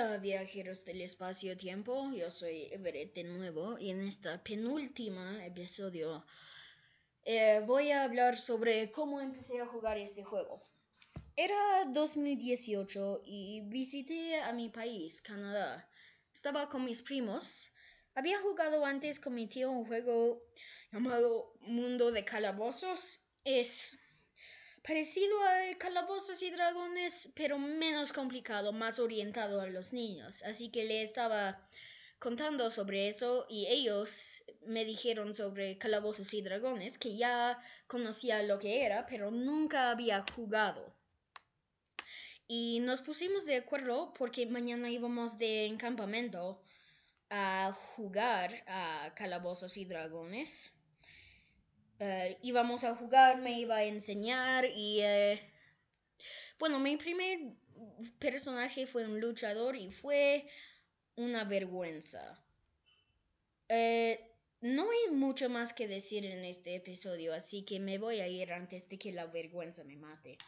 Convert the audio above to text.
Hola viajeros del espacio-tiempo, yo soy Everett de nuevo y en esta penúltima episodio eh, voy a hablar sobre cómo empecé a jugar este juego. Era 2018 y visité a mi país, Canadá. Estaba con mis primos. Había jugado antes con mi tío un juego llamado Mundo de Calabozos. Es parecido a Calabozos y Dragones, pero menos complicado, más orientado a los niños. Así que le estaba contando sobre eso y ellos me dijeron sobre Calabozos y Dragones, que ya conocía lo que era, pero nunca había jugado. Y nos pusimos de acuerdo porque mañana íbamos de encampamento a jugar a Calabozos y Dragones. Eh, íbamos a jugar, me iba a enseñar y... Eh, bueno, mi primer personaje fue un luchador y fue una vergüenza. Eh, no hay mucho más que decir en este episodio, así que me voy a ir antes de que la vergüenza me mate.